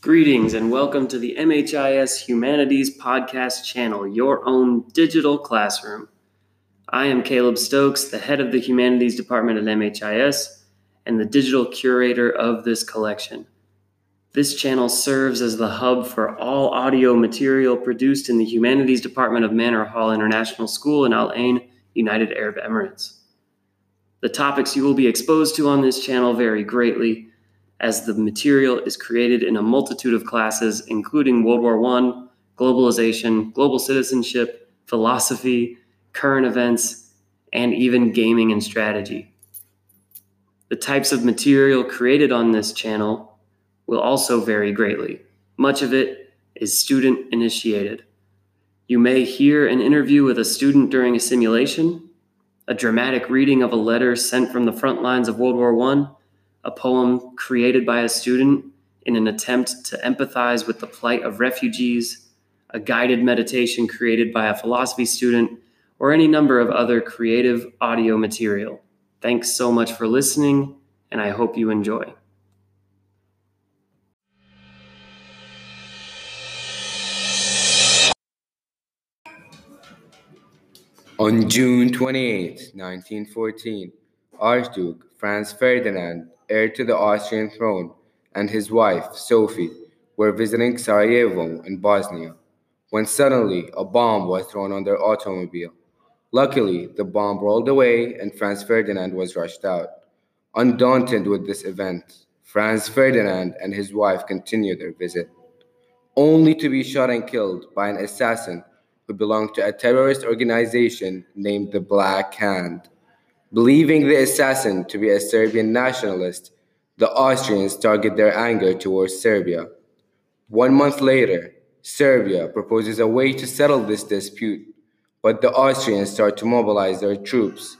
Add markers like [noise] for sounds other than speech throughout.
Greetings and welcome to the MHIS Humanities Podcast channel, your own digital classroom. I am Caleb Stokes, the head of the Humanities Department at MHIS and the digital curator of this collection. This channel serves as the hub for all audio material produced in the Humanities Department of Manor Hall International School in Al Ain, United Arab Emirates. The topics you will be exposed to on this channel vary greatly as the material is created in a multitude of classes, including World War I, globalization, global citizenship, philosophy, current events, and even gaming and strategy. The types of material created on this channel will also vary greatly. Much of it is student initiated. You may hear an interview with a student during a simulation, a dramatic reading of a letter sent from the front lines of World War I, a poem created by a student in an attempt to empathize with the plight of refugees, a guided meditation created by a philosophy student, or any number of other creative audio material. Thanks so much for listening, and I hope you enjoy. On June 28, 1914, Archduke Franz Ferdinand heir to the Austrian throne, and his wife, Sophie, were visiting Sarajevo in Bosnia when suddenly a bomb was thrown on their automobile. Luckily, the bomb rolled away and Franz Ferdinand was rushed out. Undaunted with this event, Franz Ferdinand and his wife continued their visit, only to be shot and killed by an assassin who belonged to a terrorist organization named the Black Hand. Believing the assassin to be a Serbian nationalist, the Austrians target their anger towards Serbia. One month later, Serbia proposes a way to settle this dispute, but the Austrians start to mobilize their troops.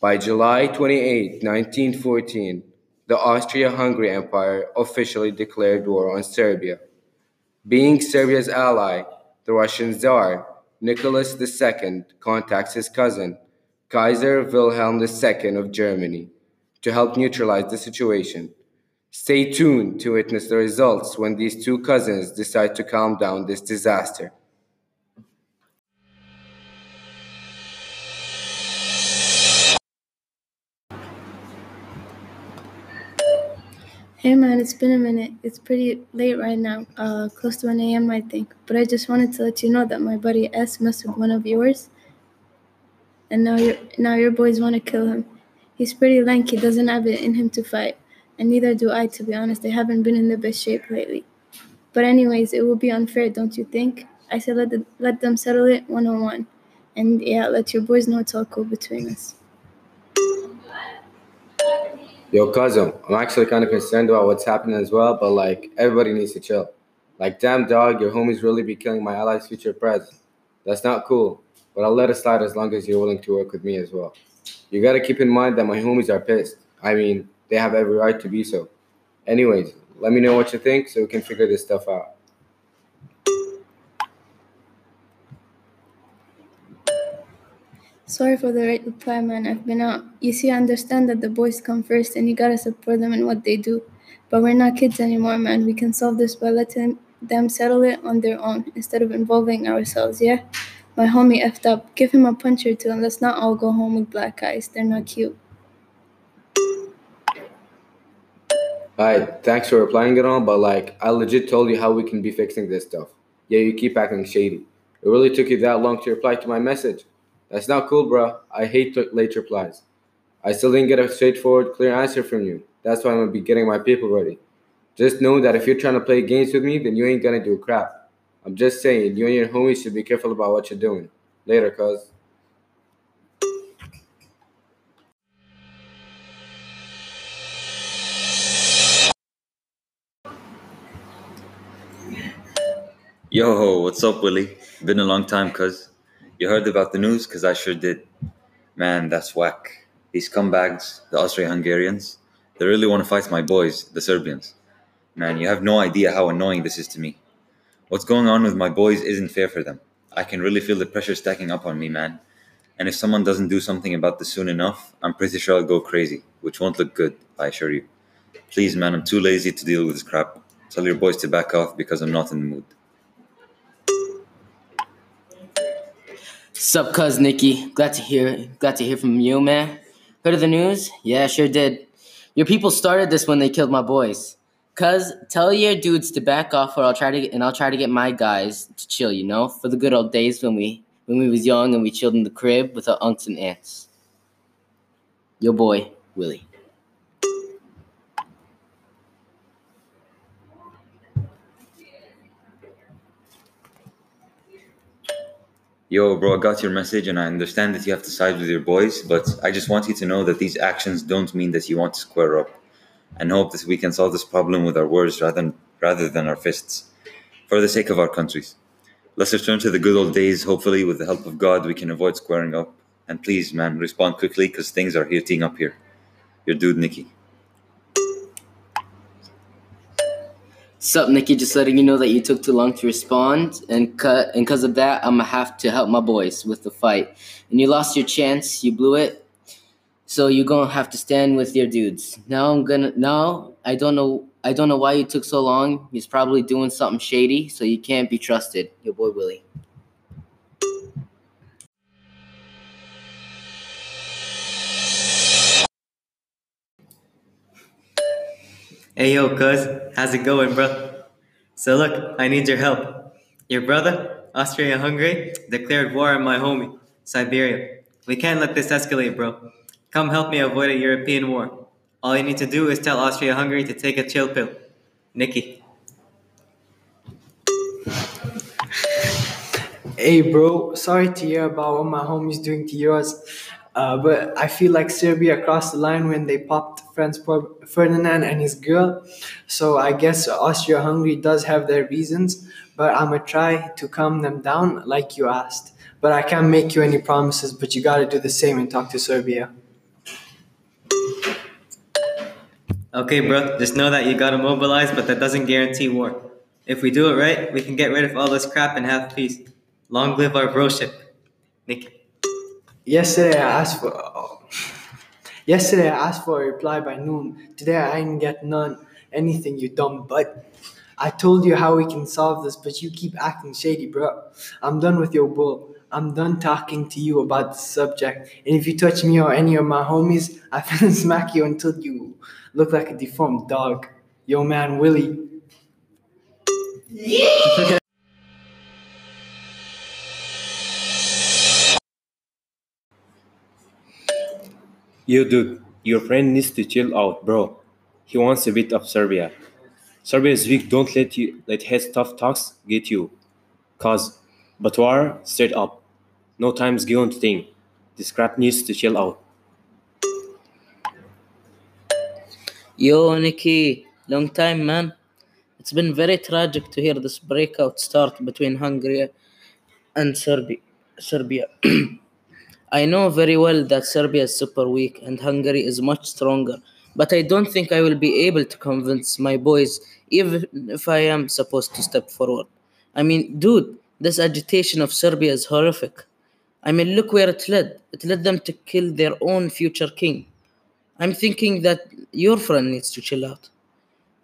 By July 28, 1914, the Austria Hungary Empire officially declared war on Serbia. Being Serbia's ally, the Russian Tsar, Nicholas II, contacts his cousin, Kaiser Wilhelm II of Germany to help neutralize the situation. Stay tuned to witness the results when these two cousins decide to calm down this disaster. Hey man, it's been a minute. It's pretty late right now, uh, close to 1 a.m. I think. But I just wanted to let you know that my buddy S messed with one of yours and now your now your boys want to kill him. He's pretty lanky, doesn't have it in him to fight, and neither do I. To be honest, they haven't been in the best shape lately. But anyways, it will be unfair, don't you think? I said let the, let them settle it one on one, and yeah, let your boys know it's all cool between us. Yo, cousin, I'm actually kind of concerned about what's happening as well, but like everybody needs to chill. Like, damn dog, your homies really be killing my ally's future president. That's not cool but I'll let it slide as long as you're willing to work with me as well. You gotta keep in mind that my homies are pissed. I mean, they have every right to be so. Anyways, let me know what you think so we can figure this stuff out. Sorry for the late reply, man. I've been out. You see, I understand that the boys come first and you gotta support them in what they do. But we're not kids anymore, man. We can solve this by letting them settle it on their own instead of involving ourselves, yeah? My homie effed up. Give him a punch or two and let's not all go home with black eyes. They're not cute. Alright, thanks for replying it all, but like I legit told you how we can be fixing this stuff. Yeah, you keep acting shady. It really took you that long to reply to my message. That's not cool, bro. I hate late replies. I still didn't get a straightforward, clear answer from you. That's why I'm gonna be getting my people ready. Just know that if you're trying to play games with me, then you ain't gonna do crap. I'm just saying, you and your homies should be careful about what you're doing. Later, cuz. Yo, what's up, Willy? Been a long time, cuz. You heard about the news? Cuz I sure did. Man, that's whack. These scumbags, the Austro-Hungarians, they really want to fight my boys, the Serbians. Man, you have no idea how annoying this is to me. What's going on with my boys isn't fair for them. I can really feel the pressure stacking up on me, man. And if someone doesn't do something about this soon enough, I'm pretty sure I'll go crazy, which won't look good, I assure you. Please, man, I'm too lazy to deal with this crap. Tell your boys to back off because I'm not in the mood. Sup, cuz Nicky? Glad to hear. Glad to hear from you, man. Heard of the news? Yeah, sure did. Your people started this when they killed my boys. Cuz, tell your dudes to back off, or I'll try to, and I'll try to get my guys to chill. You know, for the good old days when we, when we was young and we chilled in the crib with our unks and aunts. Your boy, Willy. Yo, bro, I got your message and I understand that you have to side with your boys, but I just want you to know that these actions don't mean that you want to square up and hope that we can solve this problem with our words rather than, rather than our fists for the sake of our countries. Let's return to the good old days. Hopefully, with the help of God, we can avoid squaring up. And please, man, respond quickly because things are heating up here. Your dude, Nicky. Sup, Nicky? Just letting you know that you took too long to respond, and cut, and because of that, I'm gonna have to help my boys with the fight. And you lost your chance. You blew it. So you're gonna have to stand with your dudes. Now I'm gonna. Now I don't know. I don't know why you took so long. He's probably doing something shady, so you can't be trusted. Your boy Willy. Hey yo, cuz, how's it going, bro? So look, I need your help. Your brother, Austria-Hungary, declared war on my homie, Siberia. We can't let this escalate, bro. Come help me avoid a European war. All you need to do is tell Austria-Hungary to take a chill pill. Nicky. Hey, bro. Sorry to hear about what my homie's doing to yours. Uh, but I feel like Serbia crossed the line when they popped Franz Ferdinand and his girl. So I guess Austria Hungary does have their reasons, but I'm gonna try to calm them down like you asked. But I can't make you any promises, but you gotta do the same and talk to Serbia. Okay, bro, just know that you gotta mobilize, but that doesn't guarantee war. If we do it right, we can get rid of all this crap and have peace. Long live our broship. Nicky. Yesterday I asked for. Oh. Yesterday I asked for a reply by noon. Today I didn't get none. Anything, you dumb butt. I told you how we can solve this, but you keep acting shady, bro. I'm done with your bull. I'm done talking to you about the subject. And if you touch me or any of my homies, I [laughs] finna smack you until you look like a deformed dog. Yo, man, Willy. [laughs] You dude, your friend needs to chill out, bro. He wants a bit of Serbia. Serbia is weak, don't let you let his tough talks get you. Cause but war straight up. No time's given to think. This crap needs to chill out. Yo, Nicky, long time, man. It's been very tragic to hear this breakout start between Hungary and Serbia. Serbia. [clears throat] I know very well that Serbia is super weak and Hungary is much stronger, but I don't think I will be able to convince my boys, even if I am supposed to step forward. I mean, dude, this agitation of Serbia is horrific. I mean, look where it led. It led them to kill their own future king. I'm thinking that your friend needs to chill out.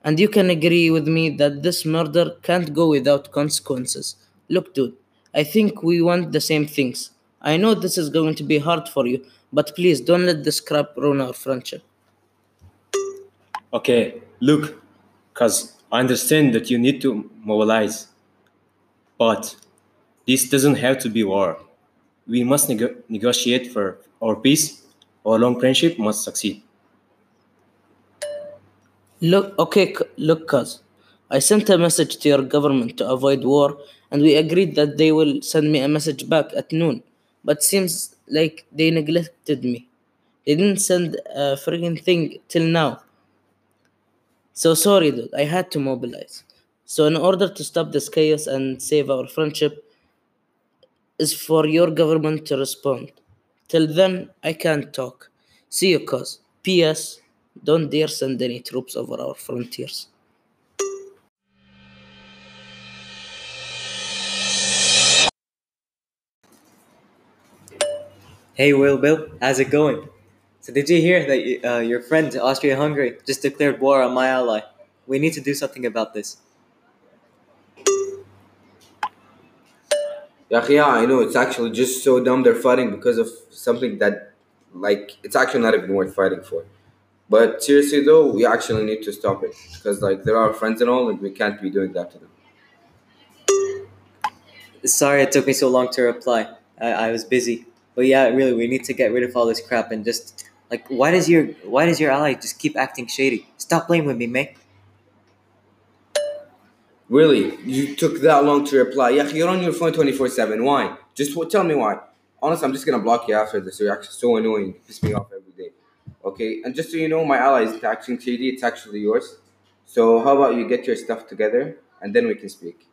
And you can agree with me that this murder can't go without consequences. Look, dude, I think we want the same things. I know this is going to be hard for you, but please don't let this crap ruin our friendship. Okay, look, cause I understand that you need to mobilize. But this doesn't have to be war. We must nego- negotiate for our peace. Our long friendship must succeed. Look, okay, look, cuz. I sent a message to your government to avoid war, and we agreed that they will send me a message back at noon. But seems like they neglected me. They didn't send a friggin' thing till now. So sorry, dude. I had to mobilize. So in order to stop this chaos and save our friendship, is for your government to respond. Till then, I can't talk. See you, cuz. P.S. Don't dare send any troops over our frontiers. Hey, Will Bill, how's it going? So, did you hear that uh, your friend Austria Hungary just declared war on my ally? we need to do something about this. Yeah, yeah, I know. It's actually just so dumb they're fighting because of something that, like, it's actually not even worth fighting for. But seriously, though, we actually need to stop it because, like, they're our friends and all, and we can't be doing that to them. Sorry it took me so long to reply. I, I was busy. But yeah, really, we need to get rid of all this crap and just like, why does your why does your ally just keep acting shady? Stop playing with me, mate. Really, you took that long to reply. Yeah, you're on your phone 24 7. Why? Just tell me why. Honestly, I'm just gonna block you after this. You're actually so annoying. You piss me off every day. Okay, and just so you know, my ally isn't acting shady, it's actually yours. So, how about you get your stuff together and then we can speak?